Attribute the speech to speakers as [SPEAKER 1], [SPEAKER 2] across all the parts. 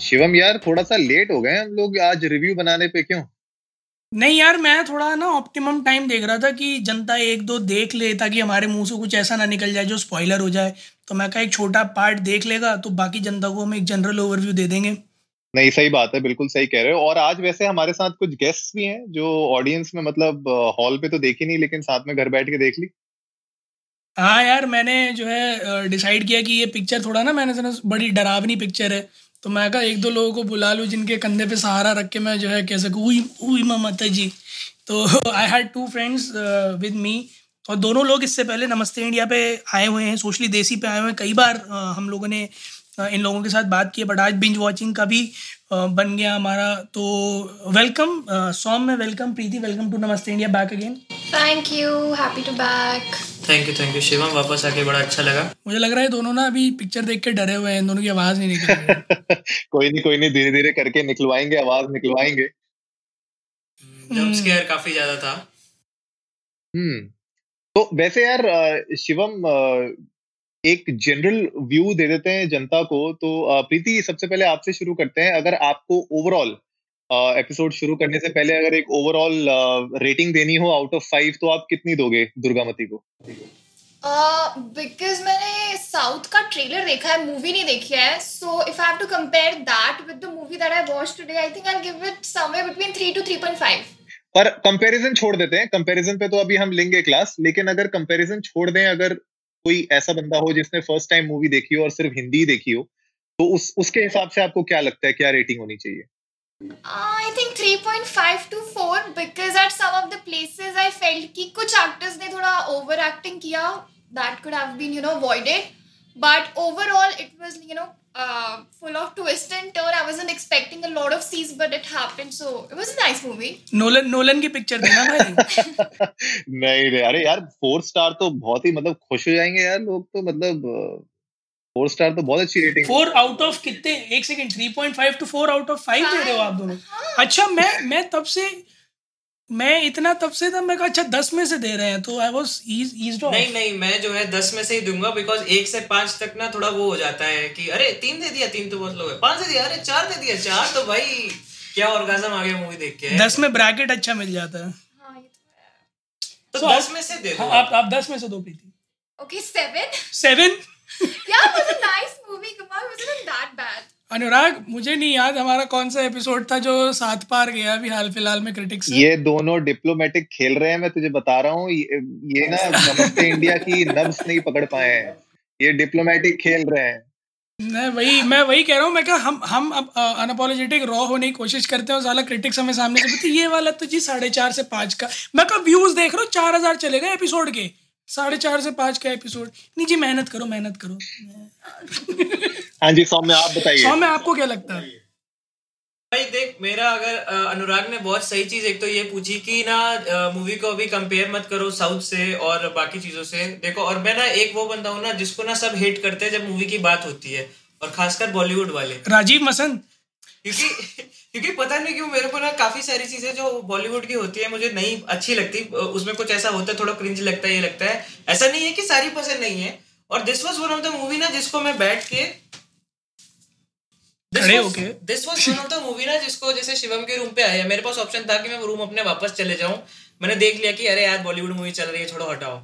[SPEAKER 1] शिवम यार थोड़ा सा लेट हो गए हम लोग आज रिव्यू बनाने पे क्यों?
[SPEAKER 2] नहीं यार मैं थोड़ा ना ऑप्टिमम टाइम देख रहा था कि जनता एक दो देख ले ताकि हमारे मुँह से कुछ ऐसा ना निकल जाए जो स्पॉइलर हो जाए। तो मैं कहा एक छोटा पार्ट देख लेगा तो बाकी जनता को हम एक जनरल ओवरव्यू दे देंगे।
[SPEAKER 1] नहीं सही बात है बिल्कुल सही कह रहे हो। और आज वैसे हमारे साथ कुछ गेस्ट भी हैं जो ऑडियंस में मतलब हॉल पे तो देखी नहीं लेकिन साथ में घर बैठ के देख ली।
[SPEAKER 2] हाँ यार मैंने जो है डिसाइड किया कि ये पिक्चर थोड़ा ना मैंने बड़ी डरावनी पिक्चर है। तो मैं कहा एक दो लोगों को बुला लूँ जिनके कंधे पे सहारा रख के मैं जो है कह सकूँ उई उई माता जी। तो I had two friends with me और दोनों लोग इससे पहले नमस्ते इंडिया पे आए हुए हैं सोशली देसी पे आए हुए हैं। कई बार uh, हम लोगों ने uh, इन लोगों के साथ बात की बट आज बिंज वॉचिंग का भी uh, बन गया हमारा। तो वेलकम सॉम में welcome Preeti welcome to Namaste India back again
[SPEAKER 3] thank you happy to back
[SPEAKER 4] thank you thank you Shivam वापस आके बड़ा अच्छा लगा।
[SPEAKER 2] मुझे लग रहा है दोनों ना अभी पिक्चर देख के डरे हुए हैं दोनों की आवाज़ नहीं निकल रही
[SPEAKER 1] कोई नहीं कोई नहीं धीरे धीरे करके निकलवाएँगे आवाज़ निकलवाएँगे।
[SPEAKER 4] जंप स्केयर काफ़ी ज़्यादा था।
[SPEAKER 1] हम्म तो वैसे यार शिवम एक जनरल व्यू दे देते हैं जनता को तो प्रीति सबसे पहले आपसे शुरू करते हैं। अगर आपको ओवरऑल एपिसोड शुरू करने से पहले अगर एक ओवरऑल रेटिंग देनी हो आउट ऑफ़ फाइव तो आप कितनी दोगे दुर्गामती को?
[SPEAKER 3] बिकॉज़ मैंने साउथ का ट्रेलर देखा है मूवी नहीं देखी है so if I have to compare that with the movie that I watch today I think I give it somewhere between 3 to 3.5
[SPEAKER 1] पर कंपैरिजन छोड़ देते हैं कंपैरिजन पे तो अभी हम लेंगे क्लास लेकिन अगर कंपैरिजन छोड़ दें अगर कोई ऐसा बंदा हो जिसने फ़र्स्ट टाइम मूवी देखी हो और सिर्फ़ हिंदी देखी हो तो उस उसके हिसाब से आपको क्या लगता है क्या रेटिंग होनी चाहिए?
[SPEAKER 3] I think 3.5 to 4 because at some of the places I felt कि कुछ एक्टर्स ने थोड़ा ओवर एक्टिंग किया that could have been you know avoided but overall it was you know full of twist and turn. I wasn't expecting a lot of scenes, but it happened. So it was a nice movie.
[SPEAKER 2] Nolan Nolan की picture थी ना भाई
[SPEAKER 1] नहीं रे अरे यार four star तो बहुत ही मतलब खुश हो जाएँगे यार लोग तो मतलब फोर स्टार तो बहुत अच्छी रेटिंग
[SPEAKER 2] फोर आउट ऑफ़ कितने? एक second three point five to four out of five दे रहे हो आप दोनों। अच्छा मैं मैं तब से मैं इतना तब से था मैं कहा अच्छा दस में से दे रहे हैं तो आई वॉज़ ईज
[SPEAKER 4] नहीं नहीं मैं जो है दस में से ही दूँगा बिकॉज़ एक से पाँच तक ना थोड़ा वो हो जाता है कि अरे तीन दे दिया तीन तो बहुत लोग है। पाँच दे दिया अरे चार दे दिया चार तो भाई क्या ऑर्गेजम आ गया मूवी देख के?
[SPEAKER 2] दस में ब्रैकेट अच्छा मिल जाता है।
[SPEAKER 3] हाँ, तो
[SPEAKER 4] तो
[SPEAKER 2] So,
[SPEAKER 4] दस में से दे दो।
[SPEAKER 2] हाँ, आप आप दस में से दो Preeti.
[SPEAKER 3] Okay, seven.
[SPEAKER 2] Seven
[SPEAKER 3] Yeah, it was a nice movie. Come on, it wasn't that bad.
[SPEAKER 2] Anurag मुझे नहीं याद हमारा कौन सा एपिसोड था जो सात पार गया अभी हाल फ़िलहाल में क्रिटिक्स
[SPEAKER 1] ये दोनों डिप्लोमेटिक खेल रहे हैं मैं तुझे बता रहा हूँ ये, ये ना नमस्ते इंडिया की नब्स नहीं पकड़ पाए हैं ये डिप्लोमेटिक खेल रहे हैं
[SPEAKER 2] मैं वही मैं वही कह रहा हूँ मैं कहा हम हम अब अनअपोलोजेटिक रॉ होने की कोशिश करते हैं और साला क्रिटिक्स हमें सामने से ये वाला तो जी साढ़े चार से पाँच का मैं कहा व्यूज़ देख रहा हूँ चार हज़ार चले गए एपिसोड के साढ़े चार से पाँच का एपिसोड नहीं जी मेहनत करो मेहनत करो।
[SPEAKER 1] हाँ जी सौम्य आप बताइए।
[SPEAKER 2] सौ में आपको क्या लगता है?
[SPEAKER 4] भाई देख मेरा अगर अनुराग ने बहुत सही चीज़ एक तो ये पूछी कि ना मूवी को अभी कंपेयर मत करो साउथ से और बाकी चीज़ों से। देखो और मैं ना एक वो बंदा हूँ ना जिसको ना सब हेट करते हैं जब मूवी की बात होती है और खासकर बॉलीवुड वाले।
[SPEAKER 2] राजीव मसंद
[SPEAKER 4] क्योंकि क्योंकि पता नहीं क्यों मेरे को ना काफ़ी सारी चीज़ें जो बॉलीवुड की होती है मुझे नहीं अच्छी लगती। उसमें कुछ ऐसा होता है थोड़ा क्रिंज लगता है ये लगता है। ऐसा नहीं है कि सारी पसंद नहीं है। और this was one of the movie ना जिसको मैं बैठ के this was one of the movie ना जिसको जैसे शिवम के रूम पे आया मेरे पास ऑप्शन था कि मैं रूम अपने वापस चले जाऊँ। मैंने देख लिया कि अरे यार बॉलीवुड मूवी चल रही है छोड़ो हटाओ।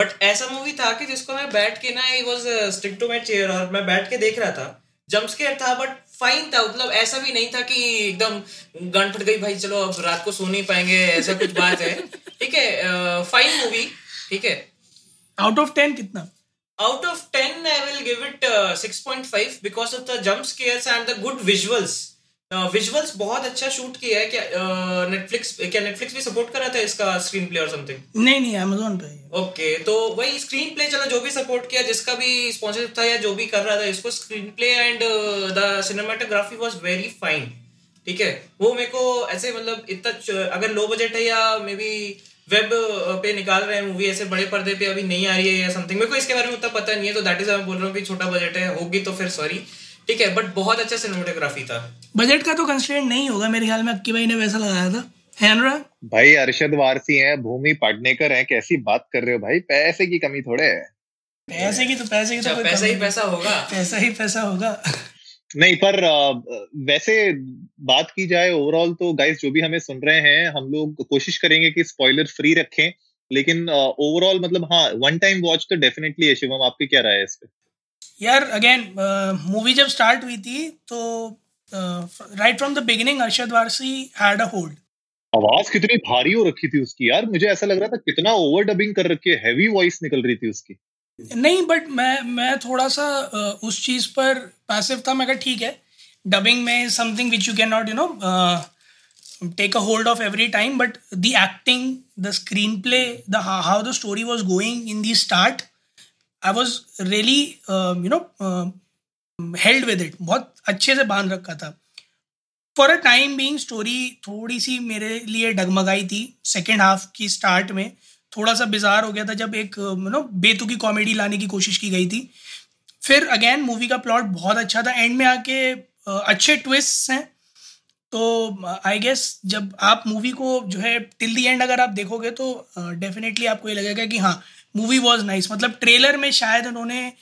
[SPEAKER 4] बट ऐसा मूवी था कि जिसको मैं बैठ के ना I was stick to my chair और मैं बैठ के देख रहा था। जंप स्केयर था बट फाइन था मतलब ऐसा भी नहीं था कि एकदम गन फट गई भाई चलो अब रात को सो नहीं पाएँगे ऐसा कुछ बात है। ठीक है फाइन मूवी ठीक है।
[SPEAKER 2] आउट ऑफ़ टेन कितना?
[SPEAKER 4] Out of ten I will give it six point five because of the jump scares and the good visuals बहुत अच्छा शूट किया है। क्या नेटफ्लिक्स क्या नेटफ्लिक्स भी सपोर्ट कर रहा था इसका स्क्रीन प्ले और समथिंग
[SPEAKER 2] नहीं नहीं अमेजोन पे।
[SPEAKER 4] ओके तो वही स्क्रीन प्ले चलो जो भी सपोर्ट किया जिसका भी स्पॉन्सरशिप था या जो भी कर रहा था इसको screenplay and the cinematography was very fine ठीक है? वो मेरे को ऐसे मतलब इतना अगर लो बजट है या मे बी वेब पे निकाल रहे हैं मूवी ऐसे बड़े पर्दे पे अभी नहीं आ रही है या समथिंग मेरे को इसके बारे में उतना पता नहीं है तो दैट इज़ मैं बोल रहा हूँ कि छोटा बजट है होगी तो फिर सॉरी ठीक है बट बहुत अच्छा सिनेमेटोग्राफी था।
[SPEAKER 2] बजट का तो कंस्ट्रेंट नहीं होगा मेरे ख्याल में अक्की भाई ने वैसा लगाया था। है अनुराग
[SPEAKER 1] भाई अरशद वारसी हैं भूमि पाटनेकर हैं कैसी बात कर रहे हो भाई? पैसे की कमी थोड़े है।
[SPEAKER 2] पैसे की तो पैसे की तो
[SPEAKER 4] अच्छा पैसा ही पैसा होगा।
[SPEAKER 2] पैसा ही पैसा होगा।
[SPEAKER 1] नहीं पर वैसे बात की जाए ओवरऑल तो गाइस जो भी हमें सुन रहे हैं हम लोग कोशिश करेंगे कि स्पॉइलर फ्री रखें लेकिन ओवरऑल मतलब हाँ वन टाइम वॉच तो डेफिनेटली है शिवम आपकी क्या राय है इस पे?
[SPEAKER 2] यार अगेन मूवी जब स्टार्ट हुई थी तो right from the beginning Arshad Warsi had a hold
[SPEAKER 1] आवाज़ कितनी भारी हो रखी थी उसकी यार। मुझे ऐसा लग रहा था कितना ओवर डबिंग कर रखी है हैवी वॉइस निकल रही थी उसकी।
[SPEAKER 2] नहीं बट मैं मैं थोड़ा सा uh, उस चीज़ पर पैसिव था। मैं कहा ठीक है डबिंग में something which you can not you know take a hold of every time but the acting the screenplay the how how the story was going in the start i was really you know held with it बहुत अच्छे से बाँध रखा था। For a time being story थोड़ी सी मेरे लिए डगमगाई थी। सेकेंड हाफ़ की स्टार्ट में थोड़ा सा बिजार हो गया था जब एक यू नो बेतुकी कॉमेडी लाने की कोशिश की गई थी। फिर अगेन मूवी का प्लॉट बहुत अच्छा था। एंड में आके अ, अच्छे ट्विस्ट हैं। तो आई गेस जब आप मूवी को जो है टिल दी एंड अगर आप देखोगे तो डेफिनेटली आपको ये लगेगा कि हाँ मूवी वॉज़ नाइस मतलब ट्रेलर में शायद उन्होंने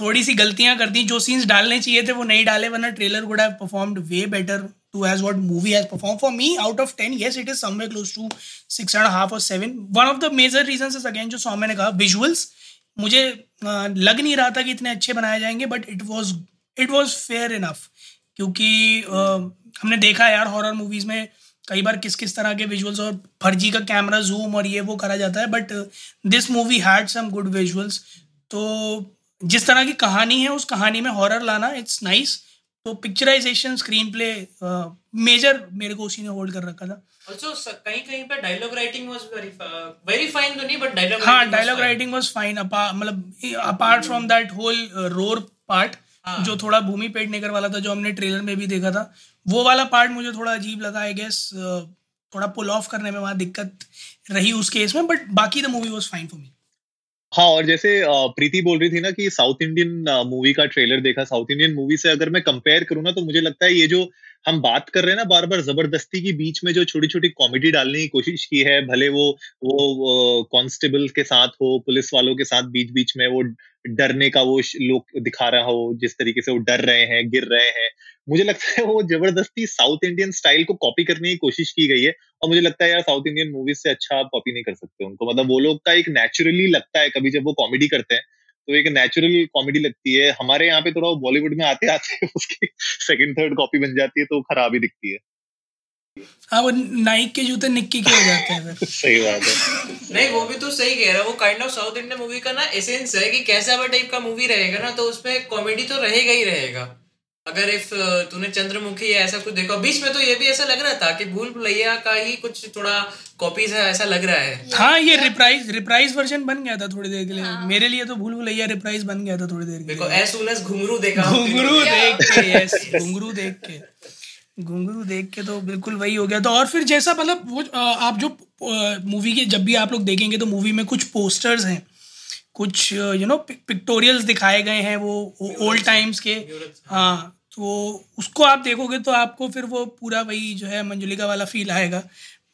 [SPEAKER 2] थोड़ी सी गलतियाँ कर दी। जो सीन्स डालने चाहिए थे, वो नहीं डाले, वरना trailer would have performed way better to has what movie has perform for me out of ten yes it is somewhere close to six and half और seven one of the major reason is again जो सौम्य ने कहा visuals मुझे लग नहीं रहा था कि इतने अच्छे बनाए जाएँगे but it was it was fair enough क्योंकि हमने देखा यार हॉरर मूवीज़ में कई बार किस किस तरह के विजुअल्स और फर्जी का कैमरा जूम और ये वो करा जाता है but this movie had some good visuals तो जिस तरह की कहानी है उस कहानी में हॉरर लाना इट्स नाइस तो पिक्चराइजेशन स्क्रीन प्ले मेजर मेरे को उसी ने होल्ड कर रखा था।
[SPEAKER 4] ऑल्सो कहीं कहीं पे dialogue writing was very very fine तो नहीं बट डायलॉग
[SPEAKER 2] हाँ डायलॉग राइटिंग वाज फाइन मतलब apart from that whole roar part
[SPEAKER 4] हाँ।
[SPEAKER 2] जो थोड़ा भूमि पेडनेकर वाला था जो हमने ट्रेलर में भी देखा था वो वाला पार्ट मुझे थोड़ा अजीब लगा आई गेस थोड़ा पुल ऑफ़ करने में वहाँ दिक्कत रही उस केस में बट बाकी the movie was fine for me
[SPEAKER 1] हाँ और जैसे प्रीति बोल रही थी ना कि साउथ इंडियन मूवी का ट्रेलर देखा साउथ इंडियन मूवी से अगर मैं कंपेयर करूँ ना तो मुझे लगता है ये जो हम बात कर रहे हैं ना बार बार ज़बरदस्ती की बीच में जो छोटी छोटी कॉमेडी डालने की कोशिश की है, भले वो वो कांस्टेबल के साथ हो, पुलिस वालों के साथ बीच बीच में वो डरने का वो लोग दिखा रहा हो, जिस तरीके से वो डर रहे हैं, गिर रहे हैं। मुझे लगता है वो ज़बरदस्ती साउथ इंडियन स्टाइल को कॉपी करने की कोशिश की गई है और मुझे लगता है यार साउथ इंडियन मूवीज़ से अच्छा आप कॉपी नहीं कर सकते उनको। मतलब वो लोग का एक नेचुरली लगता है कभी जब वो कॉमेडी करते हैं तो एक नेचुरल कॉमेडी लगती है। हमारे यहाँ पे थोड़ा बॉलीवुड में आते आते उसकी सेकंड थर्ड कॉपी बन जाती है तो खराब ही दिखती है।
[SPEAKER 2] हाँ वो नाइक के जूते निक्की के हो जाते हैं
[SPEAKER 1] सही बात है।
[SPEAKER 4] नहीं वो भी तो सही कह रहा है। वो kind of south Indian movie का ना एसेंस है कि कैसा भी टाइप का मूवी रहेगा ना तो उसमें कॉमेडी तो रहेगा ही रहेगा। अगर इफ़ तूने चंद्रमुखी या ऐसा कुछ देखा बीच में तो ये भी ऐसा लग रहा था कि भूल भुलैया का ही कुछ थोड़ा कॉपीज है ऐसा लग रहा है।
[SPEAKER 2] हाँ ये रिप्राइज रिप्राइज वर्जन बन गया था थोड़ी देर के लिए। मेरे लिए तो भूल भुलैया रिप्राइज बन गया था थोड़ी देर के
[SPEAKER 4] देखो
[SPEAKER 2] लिए।
[SPEAKER 4] एज सुन एज घुंगरू देखा
[SPEAKER 2] घुंगरू देख के यस घुंगरू देख के। घुंगरू देख के तो बिल्कुल वही हो गया था। और फिर जैसा मतलब वो आप जो मूवी के जब भी आप लोग देखेंगे तो मूवी में कुछ पोस्टर्स हैं। कुछ यू नो पिक्टोरियल्स दिखाए गए हैं वो ओल्ड टाइम्स के। हाँ तो उसको आप देखोगे तो आपको फिर वो पूरा वही जो है मंजुलिका वाला फील आएगा।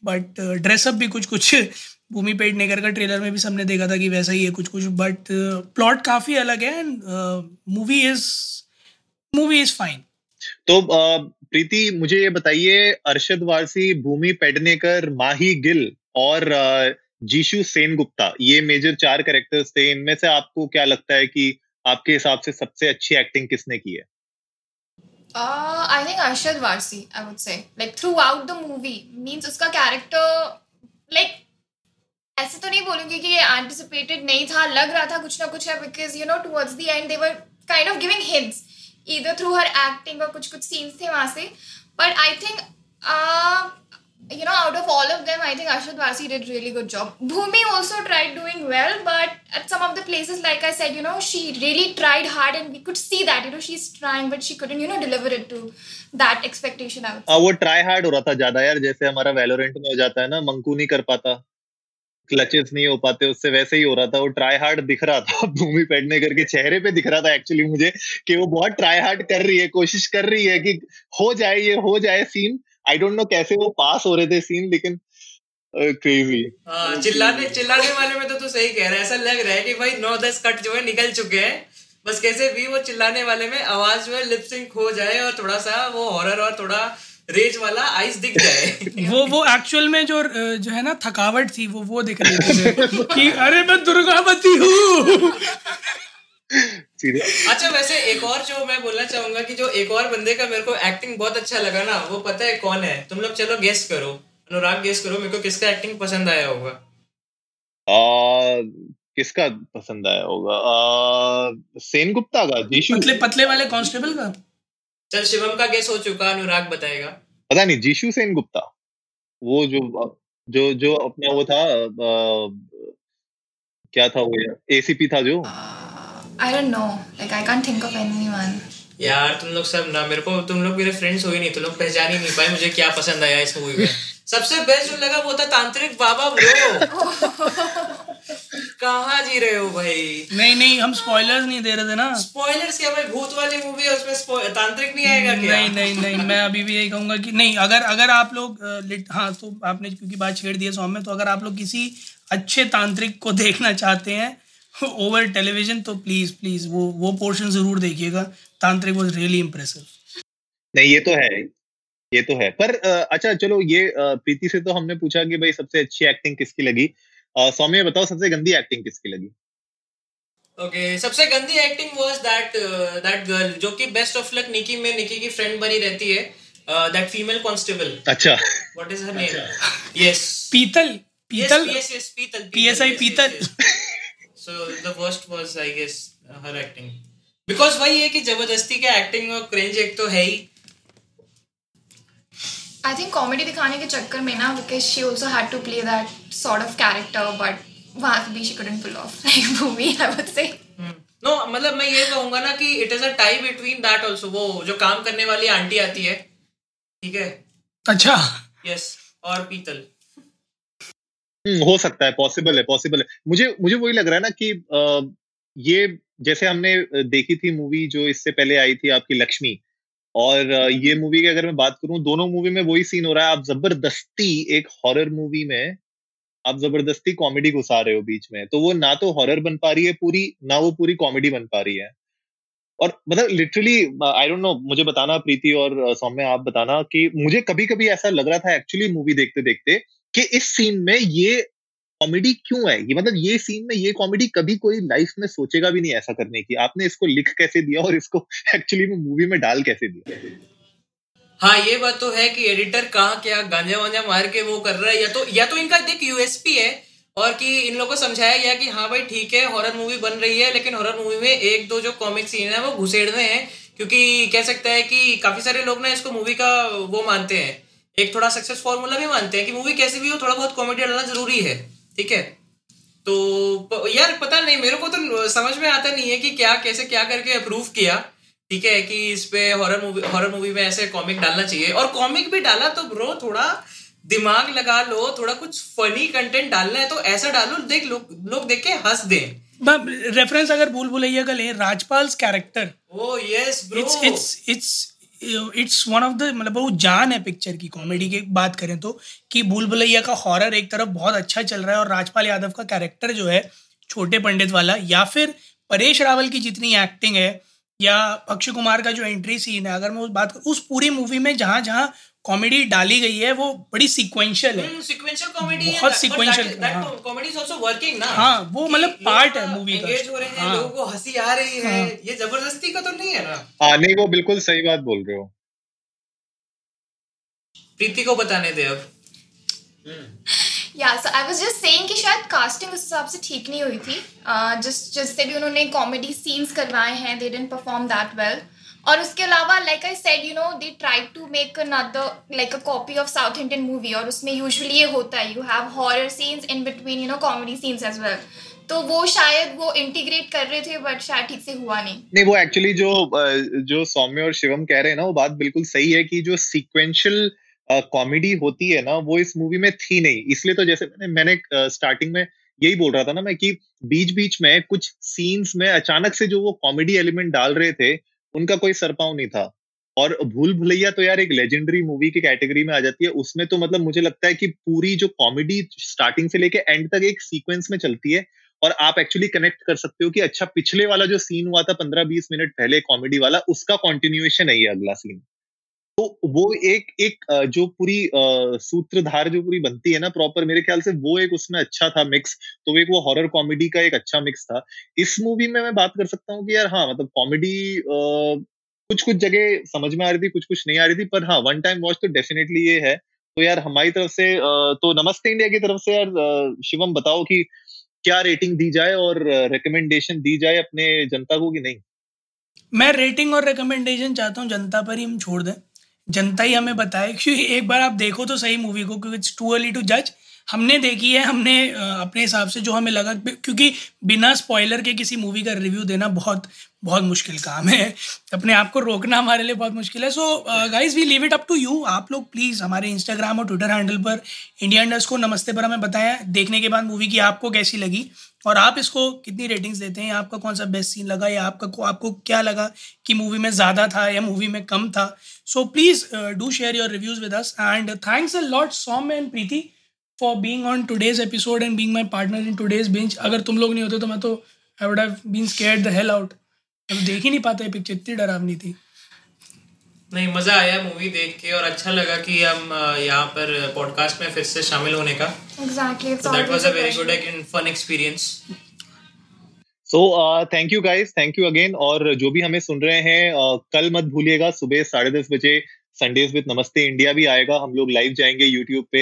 [SPEAKER 2] बट ड्रेसअप भी कुछ कुछ भूमि पेडनेकर का ट्रेलर में भी सबने देखा था कि वैसा ही है कुछ कुछ बट प्लॉट काफ़ी अलग है and movie is movie is fine
[SPEAKER 1] तो प्रीति, मुझे ये बताइए, अरशद वारसी, भूमि पेडनेकर, माही गिल और जीशु सेन गुप्ता ये मेजर चार कैरेक्टर्स थे, इनमें से आपको क्या लगता है कि आपके हिसाब से सबसे अच्छी एक्टिंग किसने की है?
[SPEAKER 3] I think Arshad Warsi I would say like throughout the movie means उसका कैरेक्टर लाइक ऐसे तो नहीं बोलूँगी कि ये एंटिसिपेटेड नहीं था, लग रहा था कुछ ना कुछ है because you know towards the end they're kind of giving hits इधर थ्रू हर एक्टिंग और कुछ कुछ सीन्स थे वहाँ से. But I think you know, out of all of them, I think Ashwat Varsi did really good job. Bhumi also tried doing well, but at some of the places, like I said, you know, she really tried hard, and we could see that, you know, she's trying, but she couldn't, you know, deliver it to that expectation. I would
[SPEAKER 1] वो try hard हो रहा था ज़्यादा यार जैसे हमारा Valorant में हो जाता है ना मंकू नहीं कर पाता क्लचेस नहीं हो पाते उससे वैसे ही हो रहा था वो ट्राई हार्ड दिख रहा था भूमि पेडनेकर के चेहरे पे दिख रहा था एक्चुअली मुझे कि वो बहुत ट्राई हार्ड कर रही है कोशिश कर रही है कि हो जाए ये हो जाए सीन आई डोंट नो कैसे वो पास हो रहे थे सीन लेकिन क्रेजी
[SPEAKER 4] हाँ, चिल्लाने चिल्लाने वाले में तो तू सही कह रहा है। ऐसा लग रहा है कि भाई नौ दस कट जो है निकल चुके हैं। बस कैसे भी वो चिल्लाने वाले में आवाज़ जो है लिपसिंक हो जाए और थोड़ा सा वो हॉरर और थोड़ा रेज वाला आइस दिख जाए।
[SPEAKER 2] वो वो एक्चुअल में जो जो है ना थकावट थी वो वो दिख रही थी। कि अरे मैं दुर्गावती हूँ।
[SPEAKER 4] अच्छा वैसे एक और जो मैं बोलना चाहूँगा कि जो एक और बंदे का मेरे को एक्टिंग बहुत अच्छा लगा ना वो पता है कौन है? तुम लोग चलो गेस करो। अनुराग गेस करो मेरे को किसका एक्टिंग पसंद आया होगा?
[SPEAKER 1] आ, किसका पसंद आया होगा? आ, सेन गुप्ता का जीशु।
[SPEAKER 2] पतले पतले वाले कांस्टेबल का?
[SPEAKER 4] चल शिवम का गेस हो चुका अनुराग बताएगा।
[SPEAKER 1] पता नहीं जीशु सेन गुप्ता। वो जो जो जो अपना वो था आ, क्या था वो एसीपी था जो।
[SPEAKER 3] I don't know. Like I can't think of anyone.
[SPEAKER 4] यार तुम लोग सब ना मेरे को तुम लोग मेरे फ्रेंड्स हो ही नहीं तुम लोग पहचान ही नहीं पाए मुझे क्या पसंद आया इस मूवी में। सबसे बेस्ट जो लगा वो था तांत्रिक बाबा ब्रो कहाँ जी रहे हो भाई?
[SPEAKER 2] नहीं नहीं हम स्पॉयलर्स नहीं दे रहे थे ना।
[SPEAKER 4] स्पॉयलर्स क्या भाई? भूत वाली मूवी है उसमें तांत्रिक नहीं आएगा क्या?
[SPEAKER 2] नहीं नहीं नहीं मैं अभी भी यही कहूँगा कि नहीं अगर अगर आप लोग हाँ तो आपने क्योंकि बात छेड़ दी है सॉन्ग में तो अगर आप लोग किसी अच्छे तांत्रिक को देखना चाहते हैं ओवर टेलीविज़न तो प्लीज़ प्लीज़ वो वो पोर्शन ज़रूर देखिएगा। तांत्रिक वॉज़ रियली इम्प्रेसिव
[SPEAKER 1] नहीं ये तो है। ये तो है। पर अच्छा चलो ये प्रीति से तो हमने पूछा कि भाई सबसे अच्छी एक्टिंग किसकी लगी? सौम्य बताओ सबसे गंदी एक्टिंग किसकी लगी?
[SPEAKER 4] ओके okay, सबसे गंदी acting was that that girl जो कि बेस्ट ऑफ़ लक निकी में निकी की फ्रेंड बनी रहती है दैट फीमेल कांस्टेबल
[SPEAKER 1] अच्छा।
[SPEAKER 4] What is her name yes
[SPEAKER 2] Peetal Peetal?
[SPEAKER 4] Yes yes Peetal
[SPEAKER 2] PSI Peetal.
[SPEAKER 4] So the worst was I guess her acting because वही है कि ज़बरदस्ती के एक्टिंग और क्रेंज एक तो है ही।
[SPEAKER 3] I think comedy दिखाने के चक्कर में ना because she also had to play that sort of character but वहाँ पे भी she couldn't pull off like movie I would say.
[SPEAKER 4] No मतलब मैं ये कहूँगा ना कि it is a tie between that also वो जो काम करने वाली आंटी आती है ठीक है?
[SPEAKER 2] अच्छा।
[SPEAKER 4] यस और पीतल।
[SPEAKER 1] हो सकता है पॉसिबल है पॉसिबल है। मुझे मुझे वही लग रहा है ना कि अ, ये जैसे हमने देखी थी मूवी जो इससे पहले आई थी आपकी लक्ष्मी और ये मूवी की अगर मैं बात करूँ दोनों मूवी में वही सीन हो रहा है। आप ज़बरदस्ती एक हॉरर मूवी में आप ज़बरदस्ती कॉमेडी घुसा रहे हो बीच में तो वो ना तो हॉरर बन पा रही है पूरी ना वो पूरी कॉमेडी बन पा रही है। और मतलब लिटरली आई डोंट नो मुझे बताना प्रीति और सौम्य आप बताना कि मुझे कभी कभी ऐसा लग रहा था एक्चुअली मूवी देखते देखते कि इस सीन में ये कॉमेडी क्यों है? ये मतलब ये सीन में ये कॉमेडी कभी कोई लाइफ में सोचेगा भी नहीं ऐसा करने की। आपने इसको लिख कैसे दिया और इसको एक्चुअली में मूवी में डाल कैसे दिया?
[SPEAKER 4] हाँ ये बात तो है कि एडिटर कहाँ क्या गांजा वांजा मार के वो कर रहा है। या तो या तो इनका देख यूएसपी है और कि इन लोगों को समझाया गया कि हाँ भाई ठीक है हॉरर मूवी बन रही है, लेकिन हॉरर मूवी में एक दो जो कॉमिक सीन है वो घुसेड़ने हैं। क्योंकि कह सकता है कि काफ़ी सारे लोग ना इसको मूवी का वो मानते हैं। एक थोड़ा सक्सेस फॉर्मूला भी मानते हैं कि मूवी कैसी भी हो थोड़ा बहुत कॉमेडी डालना ज़रूरी है ठीक है? तो यार पता नहीं मेरे को तो समझ में आता नहीं है कि क्या कैसे क्या करके अप्रूव किया ठीक है कि इस पे हॉरर मूवी हॉरर मूवी में ऐसे कॉमिक डालना चाहिए। और कॉमिक भी डाला तो ब्रो थोड़ा दिमाग लगा लो थोड़ा कुछ फनी कंटेंट डालना है तो ऐसा डालो देख लोग लोग देख के हंस दें।
[SPEAKER 2] रेफरेंस अगर भूल भुलैया का लें Rajpal character
[SPEAKER 4] oh yes bro
[SPEAKER 2] it's it's it's it's one of the मतलब वो जान है पिक्चर की कॉमेडी की, बात करें तो कि भूल भुलैया का हॉरर एक तरफ़ बहुत अच्छा चल रहा है और राजपाल यादव का कैरेक्टर जो है, छोटे पंडित वाला, या फिर परेश रावल की जितनी एक्टिंग है, या अक्षय कुमार का जो एंट्री सीन है, अगर मैं उस बात उस पूरी मूवी में जहाँ जहाँ कॉमेडी डाली गई है वो बड़ी सीक्वेंशियल है।
[SPEAKER 4] सीक्वेंशियल कॉमेडी
[SPEAKER 2] बहुत sequential, हाँ।
[SPEAKER 4] कॉमेडी इज़ आल्सो वर्किंग ना।
[SPEAKER 2] हाँ, वो मतलब part है movie का।
[SPEAKER 4] engage हो रहे हैं
[SPEAKER 2] हाँ।
[SPEAKER 4] लोगों को हँसी आ रही है ये ज़बरदस्ती का तो नहीं है ना?
[SPEAKER 1] हाँ नहीं वो बिल्कुल सही बात बोल रहे हो।
[SPEAKER 4] प्रीति को बताने दे अब।
[SPEAKER 3] Yeah so I was just saying कि शायद कास्टिंग उस हिसाब से ठीक नहीं हुई थी। जस्ट जिससे भी उन्होंने कॉमेडी सीन्स करवाए हैं they didn't perform that well और उसके अलावा like I said you know they try to make another like a copy of south Indian movie और उसमें यूजुअली ये होता है you have horror scenes in between you know comedy scenes as well तो वो शायद वो इंटीग्रेट कर रहे थे बट शायद ठीक से हुआ नहीं।
[SPEAKER 1] नहीं, वो एक्चुअली जो जो सौम्य और शिवम कह रहे हैं ना, वो बात बिल्कुल सही है कि जो सीक्वेंशियल कॉमेडी होती है ना, वो इस मूवी में थी नहीं। इसलिए तो जैसे मैंने मैंने स्टार्टिंग में यही बोल रहा था ना मैं कि बीच बीच में कुछ सीन्स में अचानक से जो वो कॉमेडी एलिमेंट डाल रहे थे उनका कोई सरपाव नहीं था। और भूल भुलैया तो यार एक लेजेंडरी मूवी की कैटेगरी में आ जाती है। उसमें तो मतलब मुझे लगता है कि पूरी जो कॉमेडी स्टार्टिंग से लेके एंड तक एक सीक्वेंस में चलती है। और आप एक्चुअली कनेक्ट कर सकते हो कि अच्छा पिछले वाला जो सीन हुआ था पंद्रह बीस मिनट पहले कॉमेडी वाला, उसका कॉन्टिन्यूएशन है ये अगला सीन तो वो एक एक जो पूरी सूत्रधार जो पूरी बनती है ना प्रॉपर मेरे ख्याल से वो एक उसमें अच्छा था मिक्स तो एक वो हॉरर कॉमेडी का एक अच्छा मिक्स था। इस मूवी में मैं बात कर सकता हूँ कि यार हाँ मतलब कॉमेडी कुछ कुछ जगह समझ में आ रही थी, कुछ कुछ नहीं आ रही थी, पर हाँ वन टाइम वॉच तो डेफिनेटली ये है। तो यार हमारी तरफ़ से तो नमस्ते इंडिया की तरफ़ से यार शिवम बताओ कि क्या रेटिंग दी जाए और रिकमेंडेशन दी जाए अपने जनता को कि नहीं?
[SPEAKER 2] मैं रेटिंग और रिकमेंडेशन चाहता हूँ, जनता पर ही हम छोड़ दें। जनता ही हमें बताए क्योंकि एक बार आप देखो तो सही मूवी को, क्योंकि इट्स टू अर्ली टू जज हमने देखी है, हमने अपने हिसाब से जो हमें लगा क्योंकि बिना स्पॉइलर के किसी मूवी का रिव्यू देना बहुत बहुत मुश्किल काम है। अपने आप को रोकना हमारे लिए बहुत मुश्किल है। So guys we leave it up to you आप लोग प्लीज़ हमारे इंस्टाग्राम और ट्विटर हैंडल पर इंडिया इंडस्ट को नमस्ते पर हमें बताएँ। देखने के बाद मूवी की आपको कैसी लगी? और आप इसको कितनी रेटिंग्स देते हैं? आपका कौन सा बेस्ट सीन लगा? या आपका आपको क्या लगा कि मूवी में ज़्यादा था या मूवी में कम था? So please do share your reviews with us and thanks a lot Som and Preeti for being on today's episode and being my partner in today's bench अगर तुम लोग नहीं होते तो मैं तो I would have been scared the hell out मैं देख ही नहीं पाता ये पिक्चर इतनी डरावनी थी।
[SPEAKER 4] नहीं मज़ा आया मूवी देख के और अच्छा लगा कि हम यहाँ पर पॉडकास्ट में फिर से शामिल होने का।
[SPEAKER 3] Exactly
[SPEAKER 4] that was a very good and fun experience
[SPEAKER 1] so thank you guys thank you again और जो भी हमें सुन रहे हैं uh, कल मत भूलिएगा सुबह साढ़े दस बजे संडेज विद नमस्ते इंडिया भी आएगा। हम लोग लाइव जाएँगे यूट्यूब पे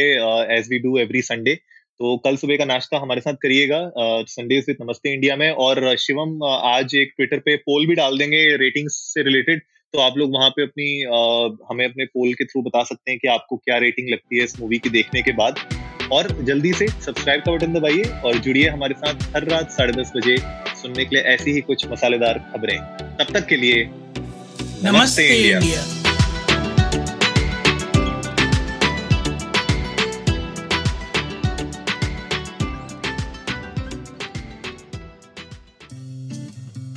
[SPEAKER 1] as we do every Sunday तो कल सुबह का नाश्ता हमारे साथ करिएगा संडेज विद नमस्ते इंडिया में। और शिवम uh, आज एक ट्विटर पे पोल भी डाल देंगे रेटिंग्स से रिलेटेड तो आप लोग वहाँ पे अपनी uh, हमें अपने पोल के थ्रू बता सकते हैं कि आपको क्या रेटिंग लगती है इस मूवी की देखने के बाद। और जल्दी से सब्सक्राइब का बटन दबाइए और जुड़िए हमारे साथ हर रात साढ़े दस बजे सुनने के लिए ऐसी ही कुछ मसालेदार खबरें। तब तक के लिए
[SPEAKER 2] नमस्ते, नमस्ते इंडिया, इंडिया।